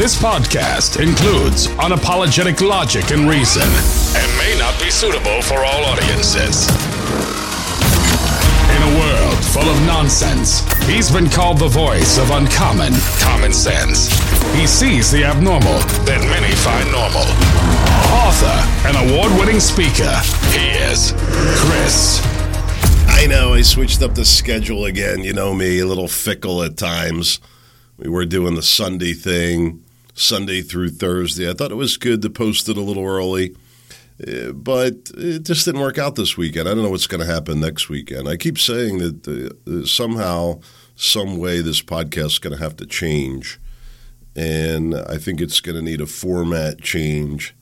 This podcast includes unapologetic logic and reason and may not be suitable for all audiences. In a world full of nonsense, he's been called the voice of uncommon common sense. He sees the abnormal that many find normal. Author and award winning speaker, he is Chris. I know I switched up the schedule again. You know me, a little fickle at times. We were doing the Sunday thing, Sunday through Thursday. I thought it was good to post it a little early, uh, but it just didn't work out this weekend. I don't know what's going to happen next weekend. I keep saying that uh, somehow, some way, this podcast is going to have to change, and I think it's going to need a format change.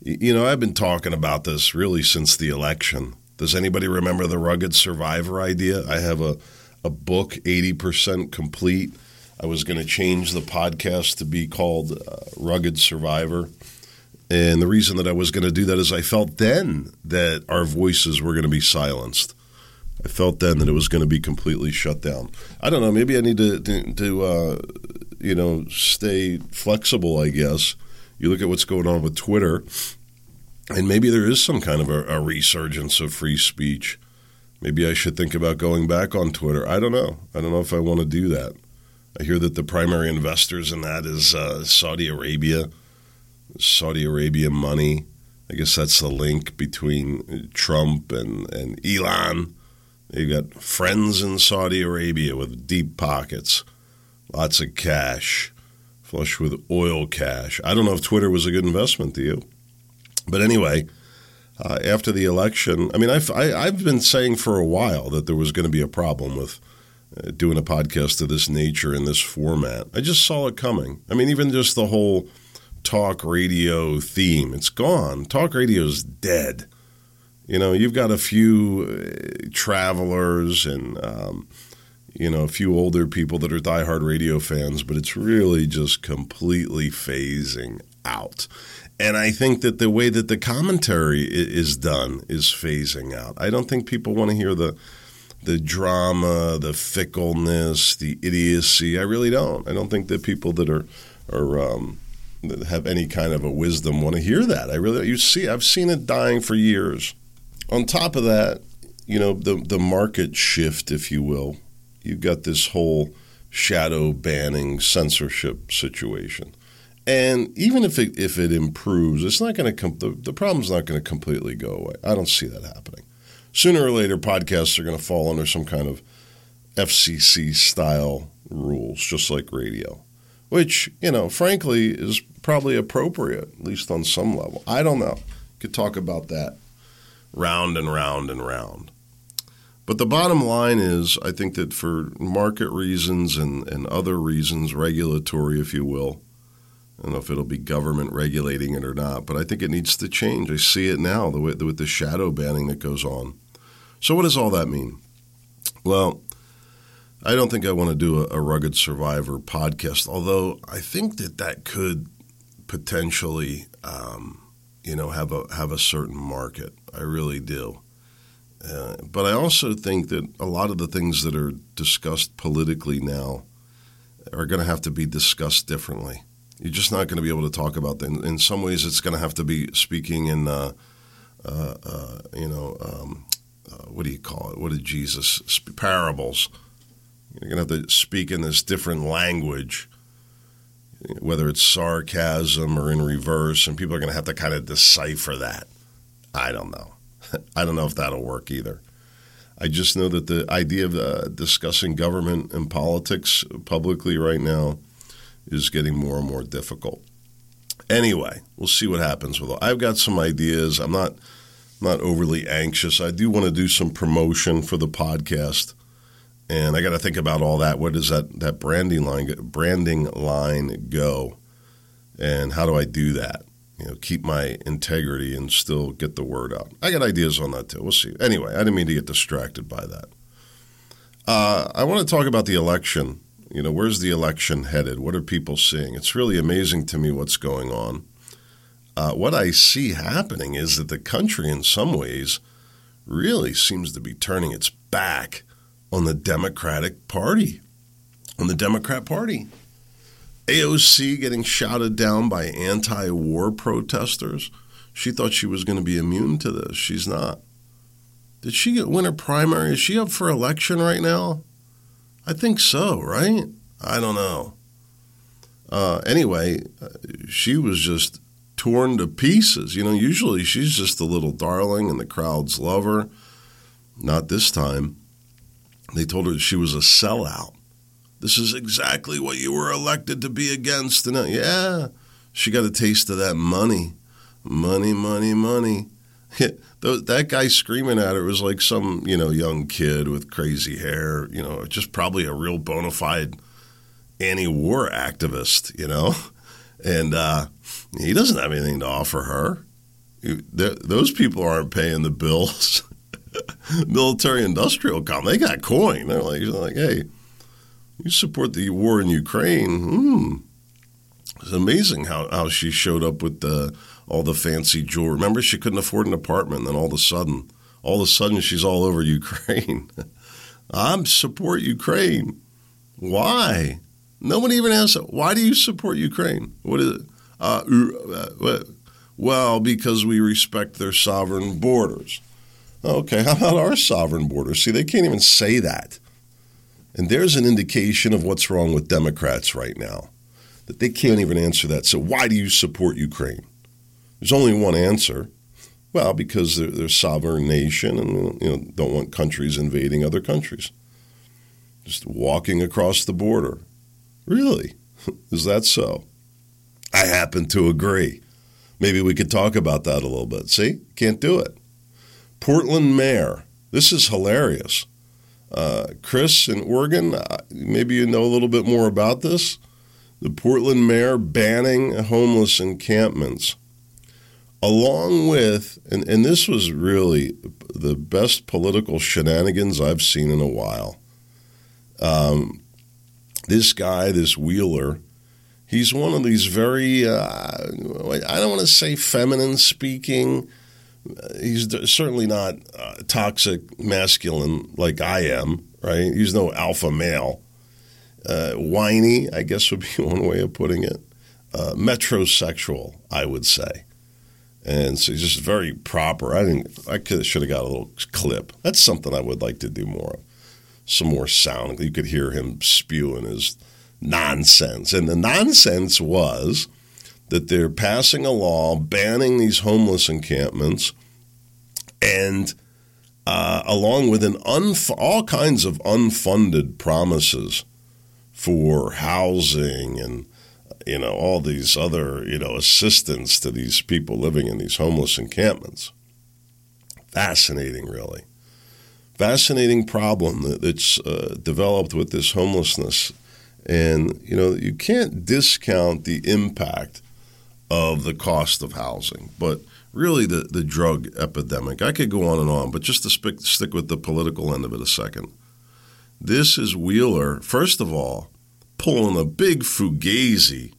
You know, I've been talking about this really since the election. Does anybody remember the rugged survivor idea? I have a, a book, 80% complete I was going to change the podcast to be called uh, Rugged Survivor. And the reason that I was going to do that is I felt then that our voices were going to be silenced. I felt then that it was going to be completely shut down. I don't know. Maybe I need to, to, to uh, you know, stay flexible. I guess you look at what's going on with Twitter, and maybe there is some kind of a, a resurgence of free speech. Maybe I should think about going back on Twitter. I don't know. I don't know if I want to do that. I hear that the primary investors in that is uh, Saudi Arabia, Saudi Arabia money. I guess that's the link between Trump and, and Elon. They've got friends in Saudi Arabia with deep pockets, lots of cash, flush with oil cash. I don't know if Twitter was a good investment to you. But anyway, uh, after the election, I mean, I've, I, have i have been saying for a while that there was going to be a problem with – uh, doing a podcast of this nature in this format. I just saw it coming. I mean, even just the whole talk radio theme, it's gone. Talk radio is dead. You know, you've got a few uh, travelers and, um, you know, a few older people that are diehard radio fans, but it's really just completely phasing out. And I think that the way that the commentary is done is phasing out. I don't think people want to hear the the drama, the fickleness, the idiocy. I really don't. I don't think that people that are are um, that have any kind of a wisdom want to hear that. I really you see I've seen it dying for years. On top of that, you know the the market shift, if you will. You've got this whole shadow banning censorship situation. And even if it if it improves, it's not going to come. The, the problem's not going to completely go away. I don't see that happening sooner or later, podcasts are going to fall under some kind of FCC style rules, just like radio, which, you know, frankly, is probably appropriate, at least on some level. I don't know. Could talk about that round and round and round. But the bottom line is, I think that for market reasons and, and other reasons, regulatory, if you will, I don't know if it'll be government regulating it or not, but I think it needs to change. I see it now the way, with the shadow banning that goes on. So, what does all that mean? Well, I don't think I want to do a, a rugged survivor podcast, although I think that that could potentially, um, you know, have a have a certain market. I really do. Uh, but I also think that a lot of the things that are discussed politically now are going to have to be discussed differently. You're just not going to be able to talk about them. In some ways, it's going to have to be speaking in, uh, uh, uh you know, um, uh, what do you call it? What did Jesus parables? You're to have to speak in this different language, whether it's sarcasm or in reverse, and people are to have to kind of decipher that. I don't know. I don't know if that'll work either. I just know that the idea of uh, discussing government and politics publicly right now is getting more and more difficult. Anyway, we'll see what happens with it. I've got some ideas. I'm not not overly anxious. I do want to do some promotion for the podcast, and I got to think about all that. Where does that that branding line branding line go, and how do I do that? You know, keep my integrity and still get the word out. I got ideas on that too. We'll see. Anyway, I didn't mean to get distracted by that. Uh, I want to talk about the election. You know, where's the election headed? What are people seeing? It's really amazing to me what's going on uh, what I see happening is that the country, in some ways, really seems to be turning its back on the Democratic Party, on the Democrat Party. AOC getting shouted down by anti war protesters. She thought she was going to be immune to this. She's not. Did she win her primary? Is she up for election right now? I think so, right? I don't know. Uh, anyway, uh, she was just torn to pieces. You know, usually she's just the little darling and the crowds love her. Not this time. They told her she was a sellout. This is exactly what you were elected to be against. And uh, yeah, she got a taste of that money. Money, money, money. that guy screaming at her was like some, you know, young kid with crazy hair, you know, just probably a real bona fide anti-war activist, you know, and uh, he doesn't have anything to offer her. Those people aren't paying the bills. Military industrial com, they got coin. They're like, like, hey, you support the war in Ukraine. Hmm. It's amazing how, how she showed up with the all the fancy jewelry. Remember, she couldn't afford an apartment, and then all of a sudden, all of a sudden, she's all over Ukraine. I'm support Ukraine. Why? Nobody even asks, why do you support Ukraine? What is it? Uh, uh well, because we respect their sovereign borders. Okay, how about our sovereign borders? See, they can't even say that. And there's an indication of what's wrong with Democrats right now, that they can't even answer that. So, why do you support Ukraine? There's only one answer. Well, because they're, they're a sovereign nation and you know, don't want countries invading other countries. Just walking across the border. Really? Is that so? I happen to agree. Maybe we could talk about that a little bit. See? Can't do it. Portland mayor. This is hilarious. Uh, Chris in Oregon, uh, maybe you know a little bit more about this. The Portland mayor banning homeless encampments, along with, and, and this was really the best political shenanigans I've seen in a while. Um, this guy, this Wheeler, he's one of these very, uh, I don't want to say feminine speaking. He's certainly not uh, toxic masculine like I am, right? He's no alpha male. Uh, whiny, I guess would be one way of putting it. Uh, metrosexual, I would say. And so he's just very proper. I think I could should have got a little clip. That's something I would like to do more of some more sound. You could hear him spewing his nonsense. And the nonsense was that they're passing a law banning these homeless encampments and uh, along with an unf- all kinds of unfunded promises for housing and you know all these other you know assistance to these people living in these homeless encampments fascinating really fascinating problem that's uh, developed with this homelessness. And, you know, you can't discount the impact of the cost of housing, but really the, the drug epidemic. I could go on and on, but just to stick, stick with the political end of it a second. This is Wheeler, first of all, pulling a big fugazi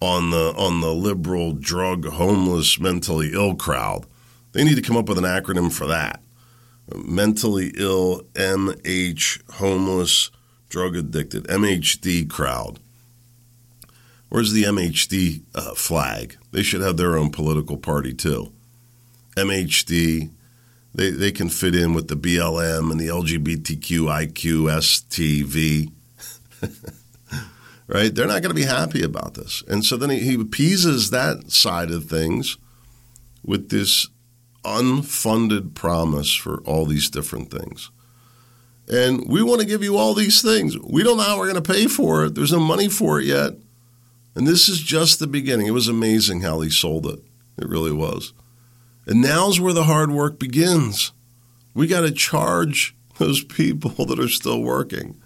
on the on the liberal, drug, homeless, mentally ill crowd. They need to come up with an acronym for that mentally ill, MH, homeless, drug addicted, MHD crowd. Where's the MHD uh, flag? They should have their own political party too. MHD, they, they can fit in with the BLM and the LGBTQIQSTV. right? They're not going to be happy about this. And so then he, he appeases that side of things with this unfunded promise for all these different things. And we want to give you all these things. We don't know how we're going to pay for it. There's no money for it yet. And this is just the beginning. It was amazing how he sold it. It really was. And now's where the hard work begins. We got to charge those people that are still working.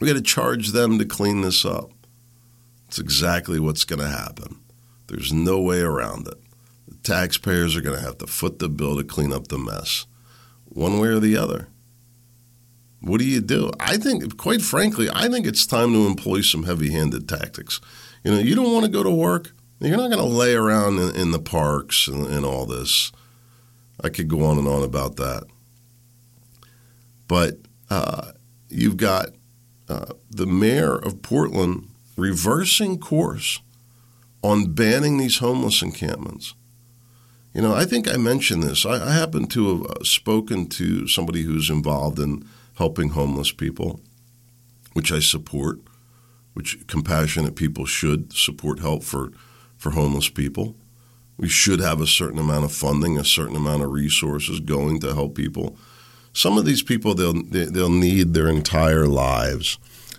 We got to charge them to clean this up. It's exactly what's going to happen. There's no way around it The taxpayers are going to have to foot the bill to clean up the mess, one way or the other. What do you do? I think, quite frankly, I think it's time to employ some heavy handed tactics. You know, you don't want to go to work, you're not going to lay around in, in the parks and, and, all this. I could go on and on about that. But uh, you've got uh, the mayor of Portland reversing course on banning these homeless encampments. You know, I think I mentioned this. I, I happen to have uh, spoken to somebody who's involved in helping homeless people, which I support, which compassionate people should support help for, for homeless people. We should have a certain amount of funding, a certain amount of resources going to help people. Some of these people they'll they'll need their entire lives,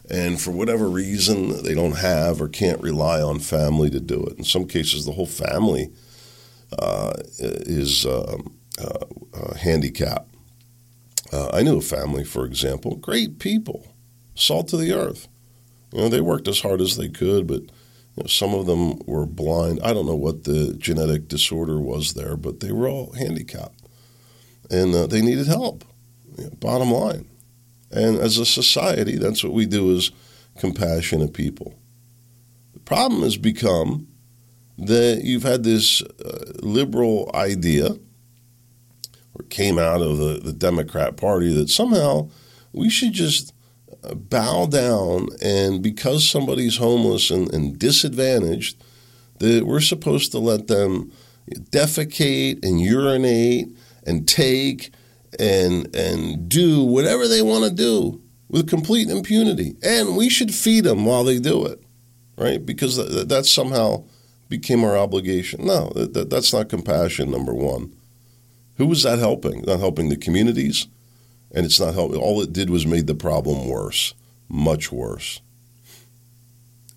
and for whatever reason they don't have or can't rely on family to do it. In some cases, the whole family uh, is uh, uh, uh handicapped. Uh, I knew a family, for example, great people, salt of the earth. You know, they worked as hard as they could, but you know, some of them were blind. I don't know what the genetic disorder was there, but they were all handicapped, and uh, they needed help. You know, bottom line, and as a society, that's what we do as compassionate people. The problem has become that you've had this uh, liberal idea, or came out of the, the Democrat Party, that somehow we should just uh, bow down and because somebody's homeless and, and disadvantaged, that we're supposed to let them defecate and urinate and take and and do whatever they want to do with complete impunity, and we should feed them while they do it, right? Because that somehow became our obligation. No, that, that's not compassion, number one. Who was that helping? Not helping the communities, and it's not helping. All it did was made the problem worse, much worse.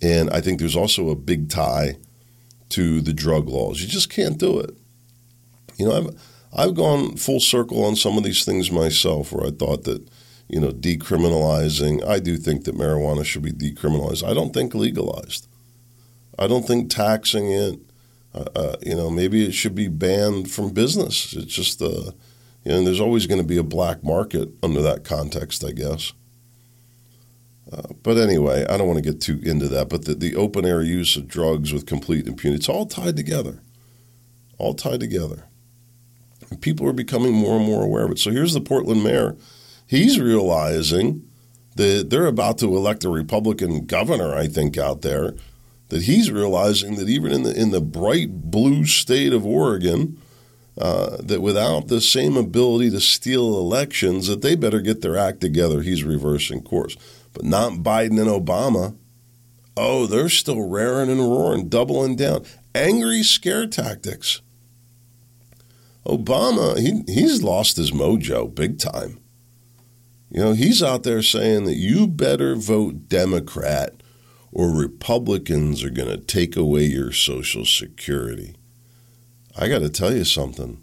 And I think there's also a big tie to the drug laws. You just can't do it. You know, I've I've gone full circle on some of these things myself, where I thought that you know decriminalizing. I do think that marijuana should be decriminalized. I don't think legalized. I don't think taxing it, uh, uh, you know, maybe it should be banned from business. It's just, uh, you know, there's always going to be a black market under that context, I guess. Uh, but anyway, I don't want to get too into that. But the, the open air use of drugs with complete impunity, it's all tied together. All tied together. And people are becoming more and more aware of it. So here's the Portland mayor. He's realizing that they're about to elect a Republican governor, I think, out there that he's realizing that even in the in the bright blue state of Oregon, uh, that without the same ability to steal elections, that they better get their act together. He's reversing course, but not Biden and Obama. Oh, they're still raring and roaring, doubling down, angry scare tactics. Obama, he, he's lost his mojo big time. You know, he's out there saying that you better vote Democrat or Republicans are going to take away your Social Security. I got to tell you something.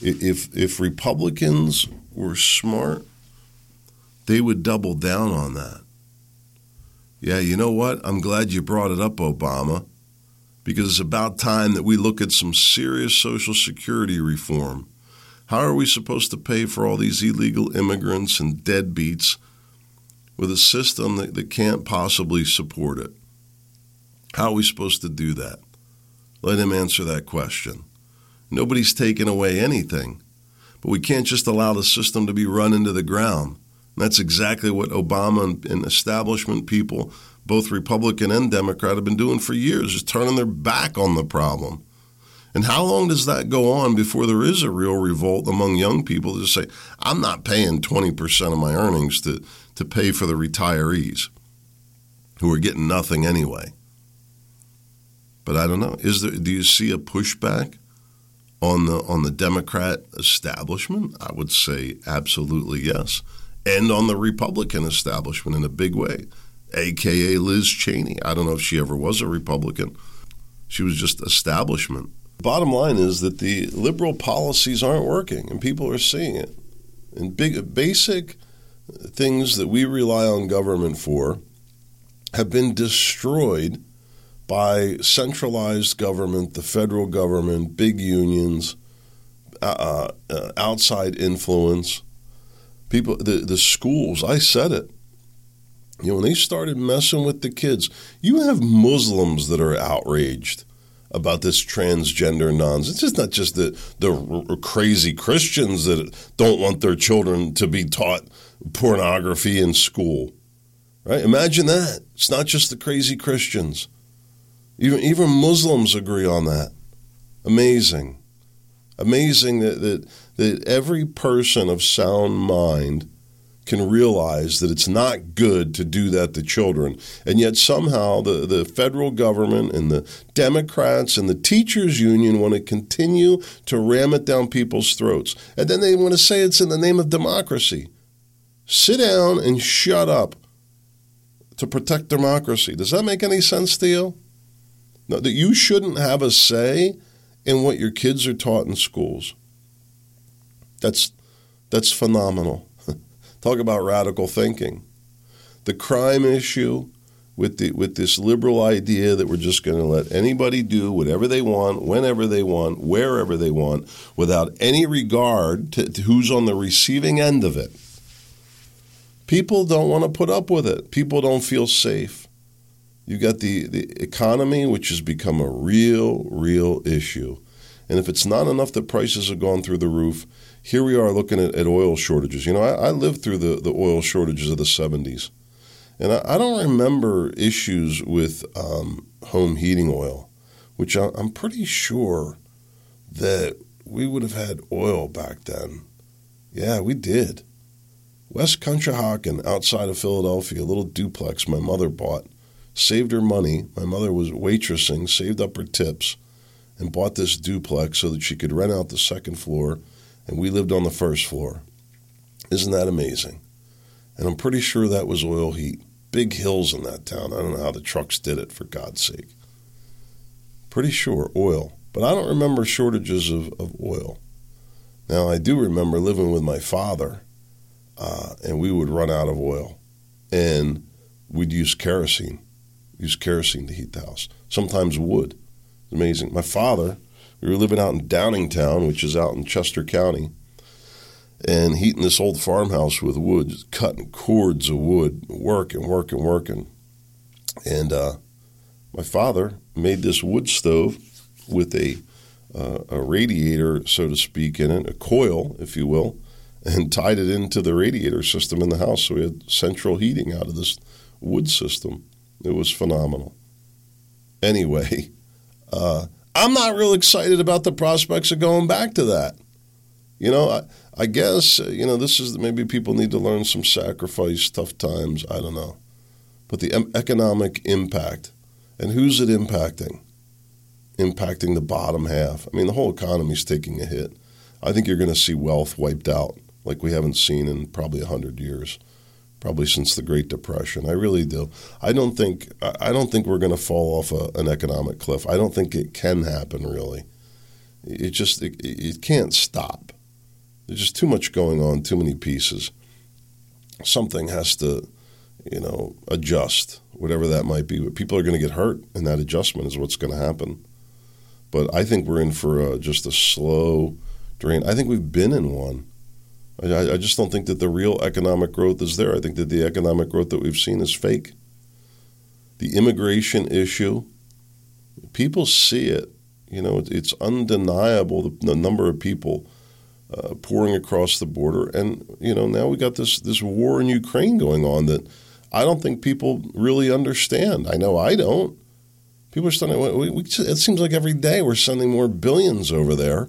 If, if Republicans were smart, they would double down on that. Yeah, you know what? I'm glad you brought it up, Obama, because it's about time that we look at some serious Social Security reform. How are we supposed to pay for all these illegal immigrants and deadbeats with a system that, that can't possibly support it. How are we supposed to do that? Let him answer that question. Nobody's taken away anything, but we can't just allow the system to be run into the ground. And that's exactly what Obama and, establishment people, both Republican and Democrat, have been doing for years, just turning their back on the problem. And how long does that go on before there is a real revolt among young people to say, I'm not paying 20% of my earnings to, to pay for the retirees who are getting nothing anyway? But I don't know. Is there do you see a pushback on the on the Democrat establishment? I would say absolutely yes. And on the Republican establishment in a big way. AKA Liz Cheney. I don't know if she ever was a Republican. She was just establishment. Bottom line is that the liberal policies aren't working, and people are seeing it. And big, basic things that we rely on government for have been destroyed by centralized government, the federal government, big unions, uh, uh, outside influence. People, the, the schools, I said it. You know, when they started messing with the kids, you have Muslims that are outraged about this transgender nonsense. It's not just the the r- crazy Christians that don't want their children to be taught pornography in school. Right? Imagine that. It's not just the crazy Christians. Even even Muslims agree on that. Amazing. Amazing that, that, that every person of sound mind can realize that it's not good to do that to children. And yet somehow the, the federal government and the Democrats and the teachers union want to continue to ram it down people's throats. And then they want to say it's in the name of democracy. Sit down and shut up to protect democracy. Does that make any sense to you? No, that you shouldn't have a say in what your kids are taught in schools. That's that's phenomenal. Talk about radical thinking. The crime issue with the with this liberal idea that we're just going to let anybody do whatever they want, whenever they want, wherever they want, without any regard to, to who's on the receiving end of it. People don't want to put up with it. People don't feel safe. You've got the, the economy, which has become a real, real issue. And if it's not enough that prices have gone through the roof, here we are looking at, at oil shortages. You know, I, I, lived through the, the oil shortages of the 70s. And I, I don't remember issues with um, home heating oil, which I, I'm pretty sure that we would have had oil back then. Yeah, we did. West Conshohocken, outside of Philadelphia, a little duplex my mother bought, saved her money. My mother was waitressing, saved up her tips, and bought this duplex so that she could rent out the second floor and we lived on the first floor. Isn't that amazing? And I'm pretty sure that was oil heat. Big hills in that town. I don't know how the trucks did it, for God's sake. Pretty sure oil. But I don't remember shortages of, of oil. Now, I do remember living with my father, uh, and we would run out of oil. And we'd use kerosene, use kerosene to heat the house, sometimes wood. It's amazing. My father we were living out in Downingtown, which is out in Chester County, and heating this old farmhouse with wood, just cutting cords of wood, working, working, working. And uh, my father made this wood stove with a uh, a radiator, so to speak, in it, a coil, if you will, and tied it into the radiator system in the house. So we had central heating out of this wood system. It was phenomenal. Anyway, uh, I'm not real excited about the prospects of going back to that. You know, I, I guess, uh, you know, this is maybe people need to learn some sacrifice, tough times. I don't know. But the economic impact, and who's it impacting? Impacting the bottom half. I mean, the whole economy's taking a hit. I think you're going to see wealth wiped out like we haven't seen in probably 100 years probably since the Great Depression. I really do. I don't think I don't think we're going to fall off a, an economic cliff. I don't think it can happen. Really, it just it, it can't stop. There's just too much going on, too many pieces. Something has to, you know, adjust, whatever that might be. But people are going to get hurt, and that adjustment is what's going to happen. But I think we're in for a, just a slow drain. I think we've been in one. I, I just don't think that the real economic growth is there. I think that the economic growth that we've seen is fake. The immigration issue, people see it. You know, it's undeniable the, the number of people uh, pouring across the border, and you know now we got this this war in Ukraine going on that I don't think people really understand. I know I don't. People are starting. We, we, it seems like every day we're sending more billions over there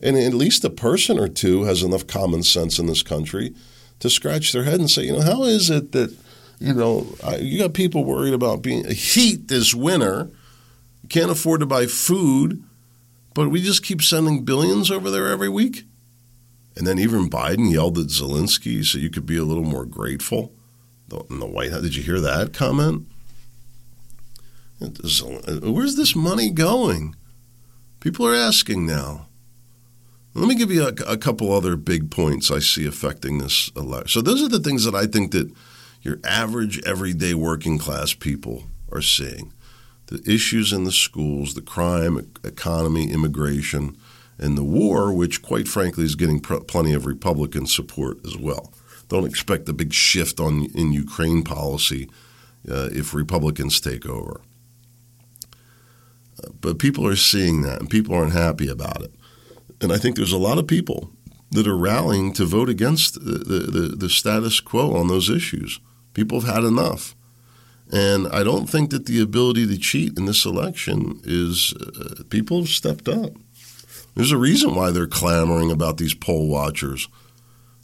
and at least a person or two has enough common sense in this country to scratch their head and say, you know, how is it that, you know, you got people worried about being heat this winter, can't afford to buy food, but we just keep sending billions over there every week? And then even Biden yelled at Zelensky, so you could be a little more grateful in the White House. Did you hear that comment? Where's this money going? People are asking now. Let me give you a, a, couple other big points I see affecting this election. So those are the things that I think that your average, everyday working class people are seeing: the issues in the schools, the crime, economy, immigration, and the war, which, quite frankly, is getting pr- plenty of Republican support as well. Don't expect a big shift on in Ukraine policy uh, if Republicans take over. Uh, but people are seeing that, and people aren't happy about it and I think there's a lot of people that are rallying to vote against the, the, the status quo on those issues People have had enough. And I don't think that the ability to cheat in this election is, uh, people have stepped up. There's a reason why they're clamoring about these poll watchers.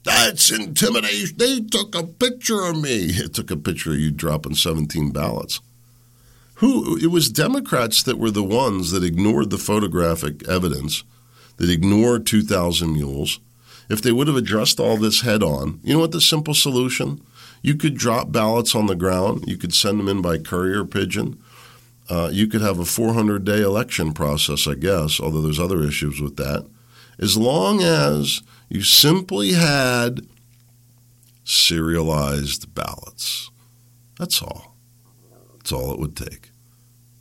That's intimidation. They took a picture of me. It took a picture of you dropping 17 ballots. Who? It was Democrats that were the ones that ignored the photographic evidence, that ignore 2,000 mules. If they would have addressed all this head on, you know what the simple solution? You could drop ballots on the ground. You could send them in by courier pigeon. Uh, you could have a 400 day election process, I guess, although there's other issues with that. As long as you simply had serialized ballots. That's all. That's all it would take.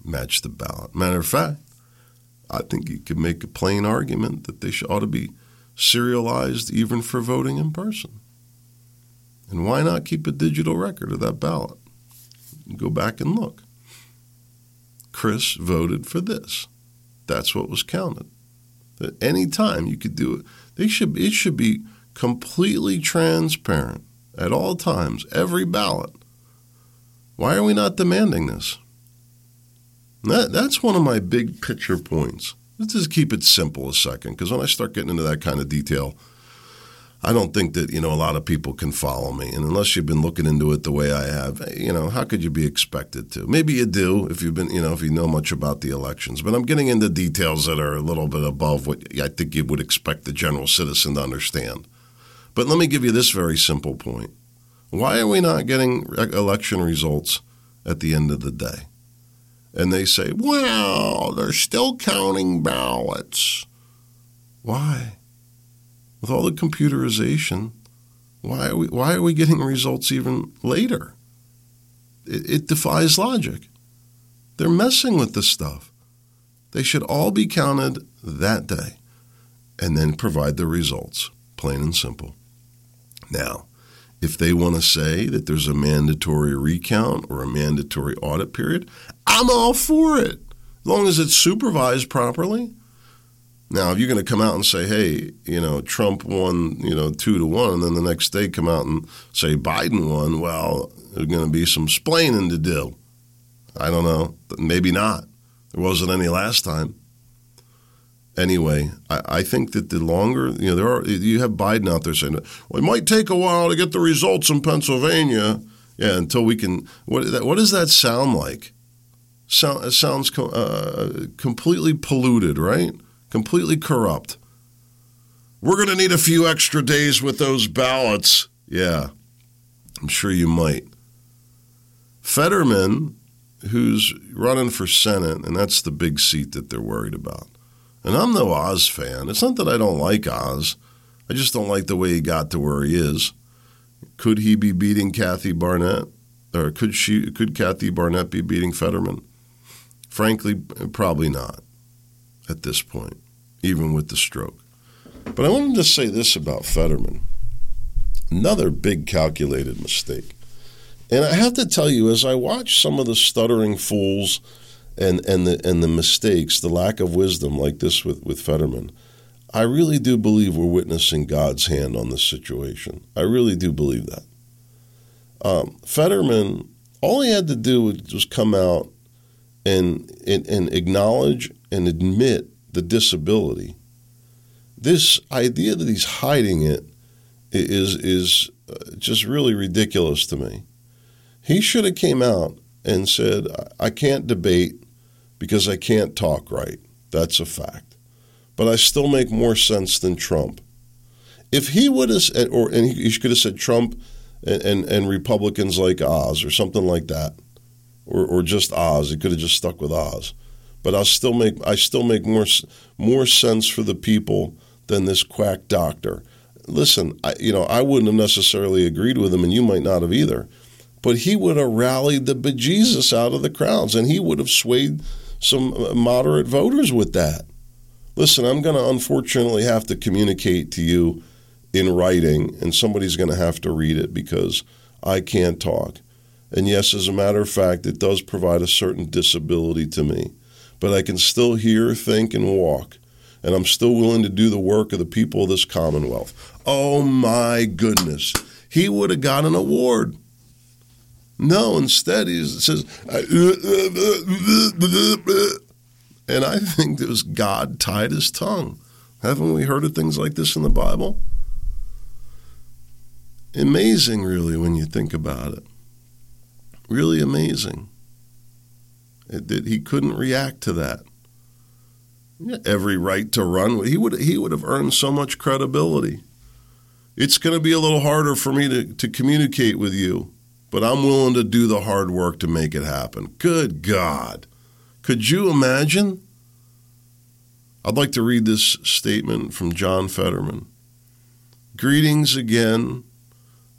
Match the ballot. Matter of fact, I think you could make a plain argument that they should, ought to be serialized even for voting in person. And why not keep a digital record of that ballot? Go back and look. Chris voted for this. That's what was counted. At any time you could do it. They should it should be completely transparent at all times, every ballot. Why are we not demanding this? That, that's one of my big picture points. Let's just keep it simple a second, because when I start getting into that kind of detail, I don't think that you know a lot of people can follow me, and unless you've been looking into it the way I have, eh, you know, how could you be expected to? Maybe you do if you've been, you know, if you know much about the elections. But I'm getting into details that are a little bit above what I think you would expect the general citizen to understand. But let me give you this very simple point: Why are we not getting election results at the end of the day? And they say, "Well, they're still counting ballots." Why? with all the computerization, why are we, why are we getting results even later? It, it defies logic. They're messing with this stuff. They should all be counted that day and then provide the results, plain and simple. Now, if they want to say that there's a mandatory recount or a mandatory audit period, I'm all for it. As long as it's supervised properly, now, if you're going to come out and say, "Hey, you know, Trump won, you know, two to one," and then the next day come out and say Biden won, well, there's going to be some splaining to do. I don't know, maybe not. There wasn't any last time. Anyway, I, I, think that the longer you know, there are you have Biden out there saying, "Well, it might take a while to get the results in Pennsylvania." Yeah, until we can. What what does that sound like? Sound, it sounds uh, completely polluted, right? completely corrupt. We're going to need a few extra days with those ballots. Yeah, I'm sure you might. Fetterman, who's running for Senate, and that's the big seat that they're worried about. And I'm no Oz fan. It's not that I don't like Oz. I just don't like the way he got to where he is. Could he be beating Kathy Barnette? Or could she could Kathy Barnette be beating Fetterman? Frankly, probably not at this point, even with the stroke. But I wanted to say this about Fetterman another big calculated mistake. And I have to tell you, as I watch some of the stuttering fools and, and, the, and the mistakes, the lack of wisdom like this with, with Fetterman, I really do believe we're witnessing God's hand on this situation. I really do believe that. Um, Fetterman, all he had to do was come out and, and, and acknowledge and admit the disability. This idea that he's hiding it is is uh, just really ridiculous to me. He should have came out and said, "I can't debate because I can't talk right. That's a fact. But I still make more sense than Trump." If he would have, or and he could have said Trump and, and, and Republicans like Oz or something like that, or, or just Oz. He could have just stuck with Oz but I still make I still make more more sense for the people than this quack doctor. Listen, I, you know I wouldn't have necessarily agreed with him, and you might not have either. But he would have rallied the bejesus out of the crowds, and he would have swayed some uh, moderate voters with that. Listen, I'm going to unfortunately have to communicate to you in writing, and somebody's going to have to read it because I can't talk. And yes, as a matter of fact, it does provide a certain disability to me but I can still hear, think, and walk. And I'm still willing to do the work of the people of this Commonwealth. Oh my goodness. He would have got an award. No, instead he says, and I think it was God tied his tongue. Haven't we heard of things like this in the Bible? Amazing, really, when you think about it. Really amazing. That he couldn't react to that. Every right to run. He would he would have earned so much credibility. It's going to be a little harder for me to, to communicate with you, but I'm willing to do the hard work to make it happen. Good God. Could you imagine? I'd like to read this statement from John Fetterman. Greetings again.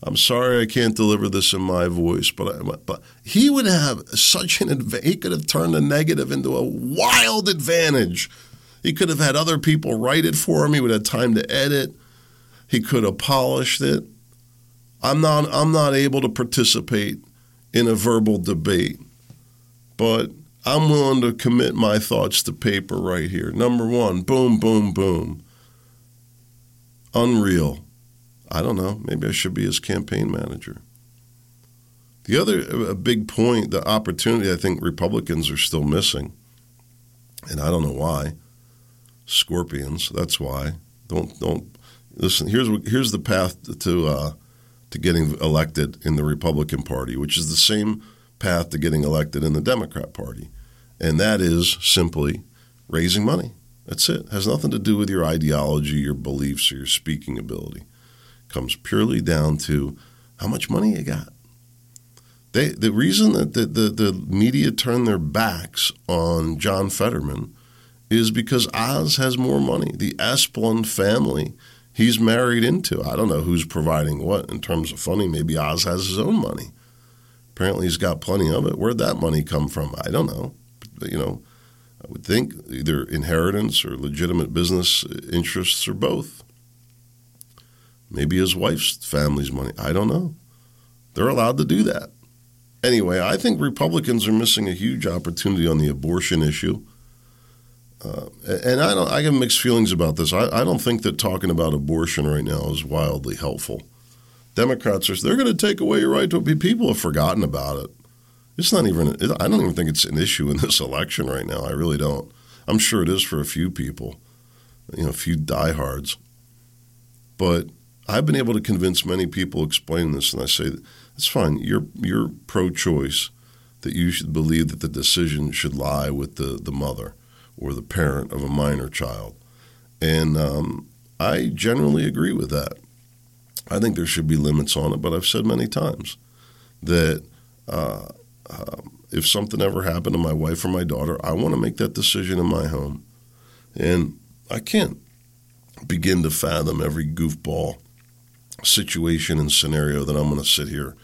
I'm sorry I can't deliver this in my voice, but, I, but he would have such an advantage. He could have turned a negative into a wild advantage. He could have had other people write it for him. He would have time to edit. He could have polished it. I'm not. I'm not able to participate in a verbal debate, but I'm willing to commit my thoughts to paper right here. Number one, boom, boom, boom. Unreal. I don't know. Maybe I should be his campaign manager. The other a big point, the opportunity I think Republicans are still missing, and I don't know why. Scorpions. That's why. Don't don't listen. Here's here's the path to uh, to getting elected in the Republican Party, which is the same path to getting elected in the Democrat Party, and that is simply raising money. That's it. it has nothing to do with your ideology, your beliefs, or your speaking ability. Comes purely down to how much money you got. They, the reason that the, the, the media turned their backs on John Fetterman is because Oz has more money. The Asplund family he's married into. I don't know who's providing what in terms of funding. Maybe Oz has his own money. Apparently, he's got plenty of it. Where'd that money come from? I don't know. But, you know, I would think either inheritance or legitimate business interests or both. Maybe his wife's family's money. I don't know. They're allowed to do that. Anyway, I think Republicans are missing a huge opportunity on the abortion issue. Uh, and I don't. I have mixed feelings about this. I, I, don't think that talking about abortion right now is wildly helpful. Democrats are they're going to take away your right to. People have forgotten about it. It's not even. I don't even think it's an issue in this election right now. I really don't. I'm sure it is for a few people, you know, a few diehards. But I've been able to convince many people explaining this, and I say it's fine. You're you're pro-choice, that you should believe that the decision should lie with the the mother or the parent of a minor child. And um, I generally agree with that. I think there should be limits on it, but I've said many times that uh, um, if something ever happened to my wife or my daughter, I want to make that decision in my home. And I can't begin to fathom every goofball situation and scenario that I'm going to sit here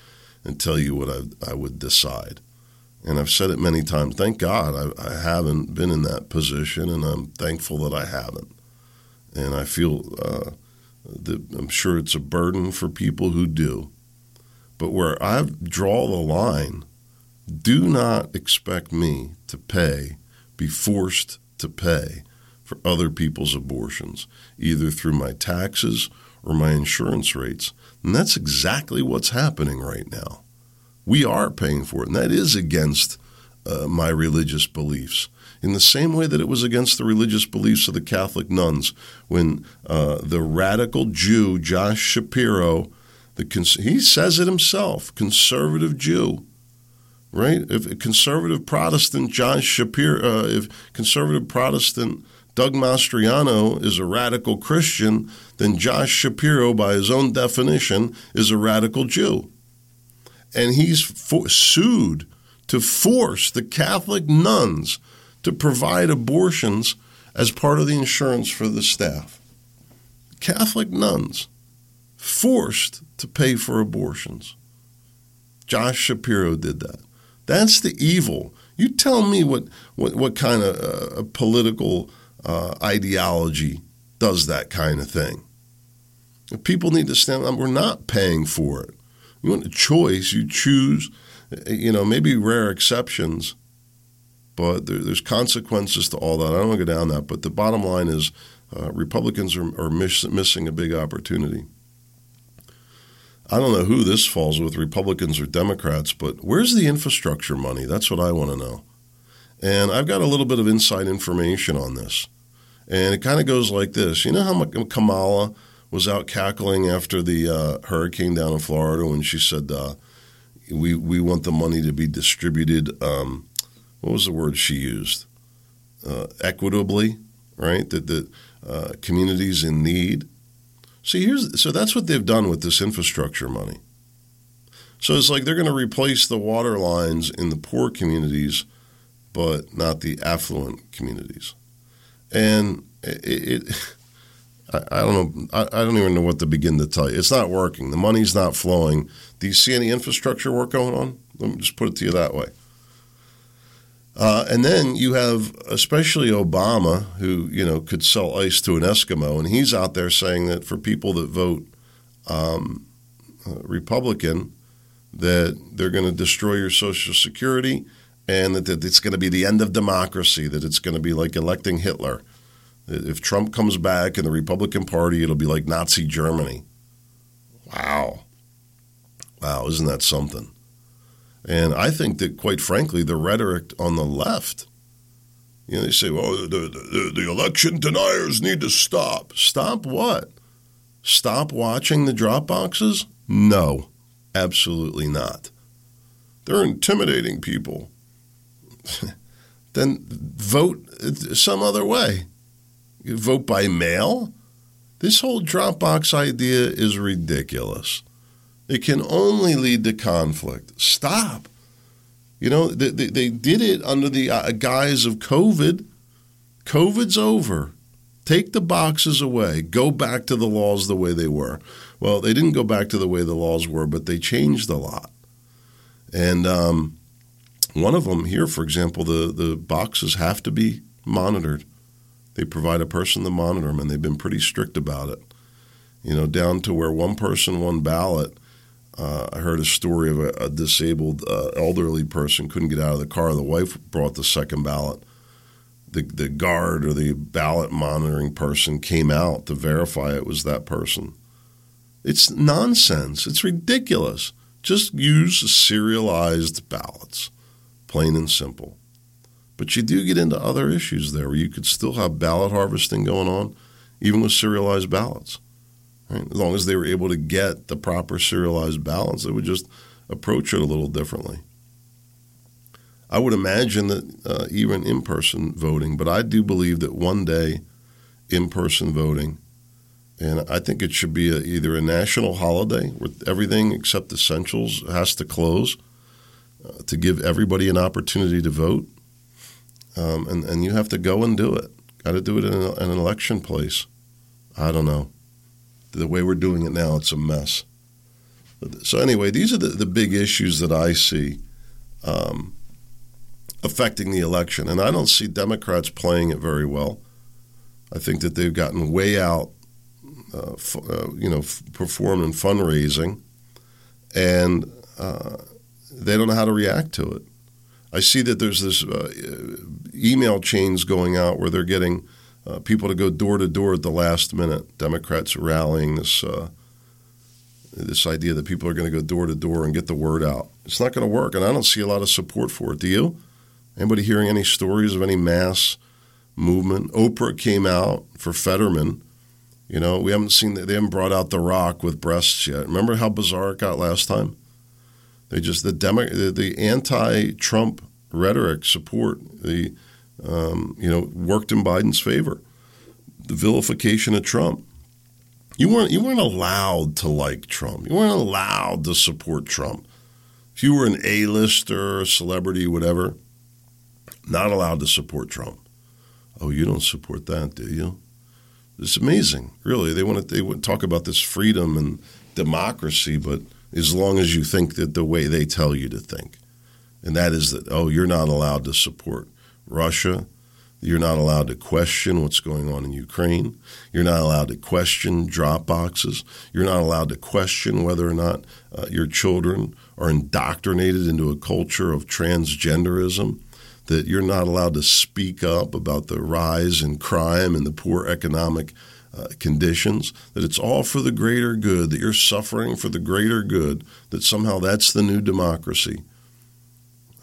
and tell you what I, I would decide. And I've said it many times. Thank God I, I haven't been in that position, and I'm thankful that I haven't. And I feel uh, that I'm sure it's a burden for people who do. But where I draw the line, do not expect me to pay, be forced to pay for other people's abortions, either through my taxes or my insurance rates. And that's exactly what's happening right now we are paying for it. And that is against uh, my religious beliefs. In the same way that it was against the religious beliefs of the Catholic nuns when uh, the radical Jew, Josh Shapiro, the cons- he says it himself, conservative Jew, right? If conservative Protestant Josh Shapiro, uh, if conservative Protestant Doug Mastriano is a radical Christian, then Josh Shapiro, by his own definition, is a radical Jew and he's for- sued to force the Catholic nuns to provide abortions as part of the insurance for the staff. Catholic nuns forced to pay for abortions. Josh Shapiro did that. That's the evil. You tell me what, what, what kind of uh, political uh, ideology does that kind of thing. People need to stand up. We're not paying for it. You want a choice. You choose, you know, maybe rare exceptions, but there, there's consequences to all that. I don't want to go down that, but the bottom line is uh, Republicans are, are miss, missing a big opportunity. I don't know who this falls with, Republicans or Democrats, but where's the infrastructure money? That's what I want to know. And I've got a little bit of inside information on this. And it kind of goes like this. You know how Kamala was out cackling after the uh, hurricane down in Florida when she said, uh, we, we want the money to be distributed, um, what was the word she used? Uh, equitably, right? That the uh, communities in need. See, here's so that's what they've done with this infrastructure money. So it's like they're going to replace the water lines in the poor communities, but not the affluent communities. And it, it I, I, don't know. I, I, don't even know what to begin to tell you. It's not working. The money's not flowing. Do you see any infrastructure work going on? Let me just put it to you that way. Uh, and then you have especially Obama, who you know could sell ice to an Eskimo, and he's out there saying that for people that vote um, uh, Republican, that they're going to destroy your Social Security, and that, that it's going to be the end of democracy. That it's going to be like electing Hitler. If Trump comes back in the Republican Party, it'll be like Nazi Germany. Wow, wow, isn't that something? And I think that, quite frankly, the rhetoric on the left, you know, they say, well, the, the, the election deniers need to stop. Stop what? Stop watching the drop boxes? No, absolutely not. They're intimidating people. then vote some other way. Vote by mail? This whole Dropbox idea is ridiculous. It can only lead to conflict. Stop. You know, they, they, they did it under the uh, guise of COVID. COVID's over. Take the boxes away. Go back to the laws the way they were. Well, they didn't go back to the way the laws were, but they changed a lot. And um, one of them here, for example, the, the boxes have to be monitored. They provide a person to monitor them, and they've been pretty strict about it. You know, down to where one person, one ballot uh, I heard a story of a, a disabled uh, elderly person couldn't get out of the car. The wife brought the second ballot. The, the guard or the ballot monitoring person came out to verify it was that person. It's nonsense. It's ridiculous. Just use serialized ballots, plain and simple. But you do get into other issues there where you could still have ballot harvesting going on, even with serialized ballots. Right? As long as they were able to get the proper serialized ballots, they would just approach it a little differently. I would imagine that uh, even in person voting, but I do believe that one day in person voting, and I think it should be a, either a national holiday where everything except essentials has to close uh, to give everybody an opportunity to vote. Um, and, and you have to go and do it. Got to do it in, a, in an election place. I don't know the way we're doing it now, it's a mess. So anyway, these are the, the big issues that I see um, affecting the election, and I don't see Democrats playing it very well. I think that they've gotten way out, uh, f- uh, you know, f- performing fundraising, and uh, they don't know how to react to it. I see that there's this uh, email chains going out where they're getting uh, people to go door to door at the last minute. Democrats rallying this uh, this idea that people are going to go door to door and get the word out. It's not going to work, and I don't see a lot of support for it. Do you? Anybody hearing any stories of any mass movement? Oprah came out for Fetterman. You know, we haven't seen they haven't brought out The Rock with breasts yet. Remember how bizarre it got last time? They just the demo, the, the anti-Trump rhetoric support the um, you know, worked in Biden's favor. The vilification of Trump. You weren't you weren't allowed to like Trump. You weren't allowed to support Trump. If you were an A-lister, a celebrity, whatever, not allowed to support Trump. Oh, you don't support that, do you? It's amazing, really. They want to they would talk about this freedom and democracy, but as long as you think that the way they tell you to think, and that is that oh, you're not allowed to support Russia. You're not allowed to question what's going on in Ukraine. You're not allowed to question drop boxes. You're not allowed to question whether or not uh, your children are indoctrinated into a culture of transgenderism. That you're not allowed to speak up about the rise in crime and the poor economic uh, conditions, that it's all for the greater good, that you're suffering for the greater good, that somehow that's the new democracy.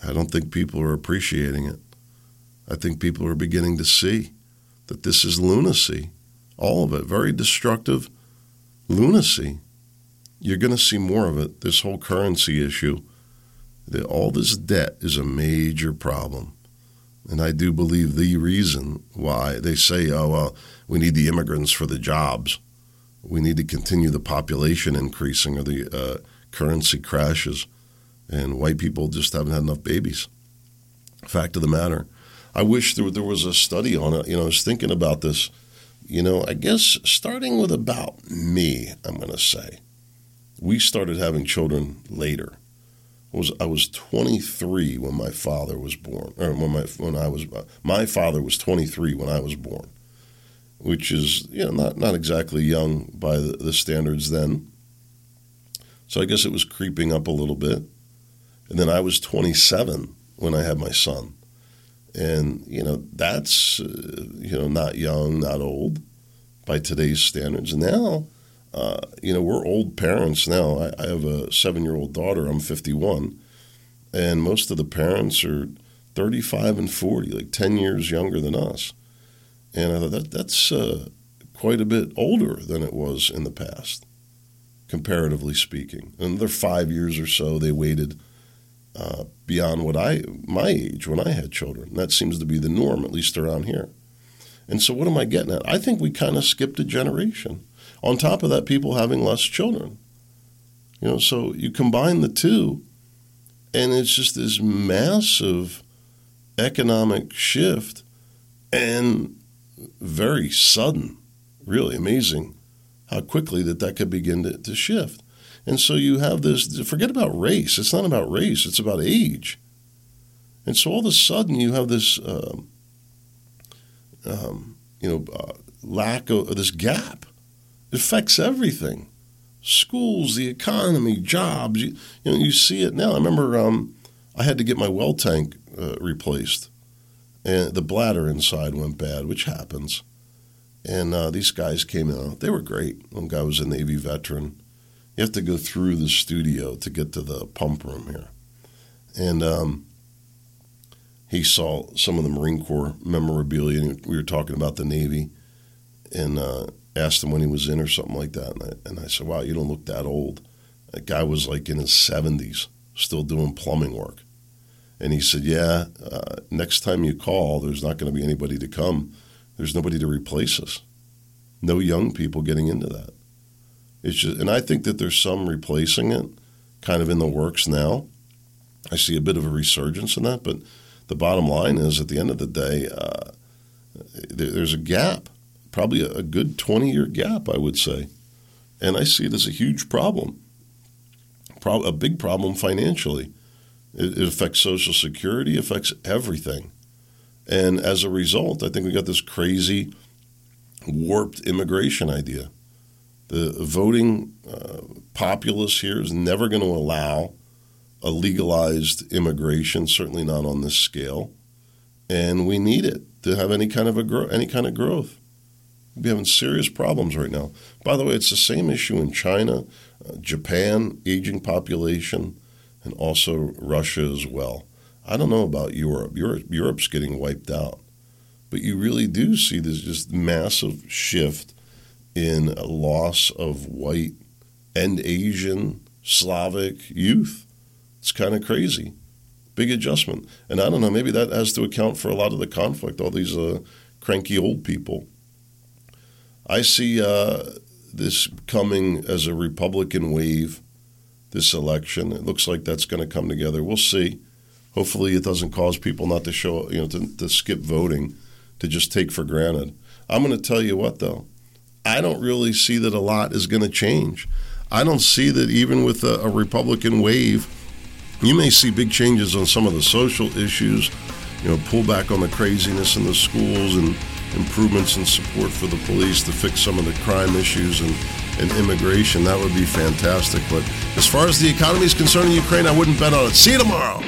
I don't think people are appreciating it. I think people are beginning to see that this is lunacy, all of it, very destructive lunacy. You're going to see more of it. This whole currency issue, that all this debt is a major problem. And I do believe the reason why they say, oh, well, we need the immigrants for the jobs. We need to continue the population increasing or the uh, currency crashes. And white people just haven't had enough babies. Fact of the matter. I wish there, there was a study on it. You know, I was thinking about this. You know, I guess starting with about me, I'm going to say. We started having children later was I was 23 when my father was born, or when my when I was my father was 23 when I was born, which is you know not not exactly young by the, standards then. So I guess it was creeping up a little bit, and then I was 27 when I had my son, and you know that's uh, you know not young, not old by today's standards. And now uh, you know, we're old parents now. I, I have a seven year old daughter. I'm 51. And most of the parents are 35 and 40, like 10 years younger than us. And I thought that, that's uh, quite a bit older than it was in the past, comparatively speaking. Another five years or so, they waited uh, beyond what I my age when I had children. That seems to be the norm, at least around here. And so, what am I getting at? I think we kind of skipped a generation. On top of that, people having less children. You know, so you combine the two, and it's just this massive economic shift and very sudden, really amazing how quickly that that could begin to, to shift. And so you have this, forget about race. It's not about race, it's about age. And so all of a sudden you have this, um, um, you know, uh, lack of this gap it affects everything schools, the economy, jobs. You, you, know, you see it now. I remember um, I had to get my well tank uh, replaced, and the bladder inside went bad, which happens. And uh, these guys came out. They were great. One guy was a Navy veteran. You have to go through the studio to get to the pump room here. And um, he saw some of the Marine Corps memorabilia. We were talking about the Navy. And uh, asked him when he was in or something like that. And I, and I said, wow, you don't look that old. That guy was like in his 70s, still doing plumbing work. And he said, yeah, uh, next time you call, there's not going to be anybody to come. There's nobody to replace us. No young people getting into that. It's just, and I think that there's some replacing it kind of in the works now. I see a bit of a resurgence in that, but the bottom line is at the end of the day, uh, there's a gap probably a, good 20 year gap, I would say. And I see it as a huge problem, Pro- a big problem financially. It, it affects Social Security, affects everything. And as a result, I think we got this crazy, warped immigration idea. The voting uh, populace here is never going to allow a legalized immigration, certainly not on this scale. And we need it to have any kind of a gro- any kind of growth. We'd be having serious problems right now. By the way, it's the same issue in China, uh, Japan, aging population, and also Russia as well. I don't know about Europe. Europe. Europe's getting wiped out. But you really do see this just massive shift in loss of white and Asian, Slavic youth. It's kind of crazy. Big adjustment. And I don't know, maybe that has to account for a lot of the conflict, all these uh, cranky old people I see uh, this coming as a Republican wave, this election. It looks like that's going to come together. We'll see. Hopefully, it doesn't cause people not to show, you know, to, to skip voting, to just take for granted. I'm going to tell you what, though. I don't really see that a lot is going to change. I don't see that even with a, a Republican wave, you may see big changes on some of the social issues, you know, pull back on the craziness in the schools and improvements in support for the police to fix some of the crime issues and, and immigration, that would be fantastic. But as far as the economy is concerned in Ukraine, I wouldn't bet on it. See you tomorrow.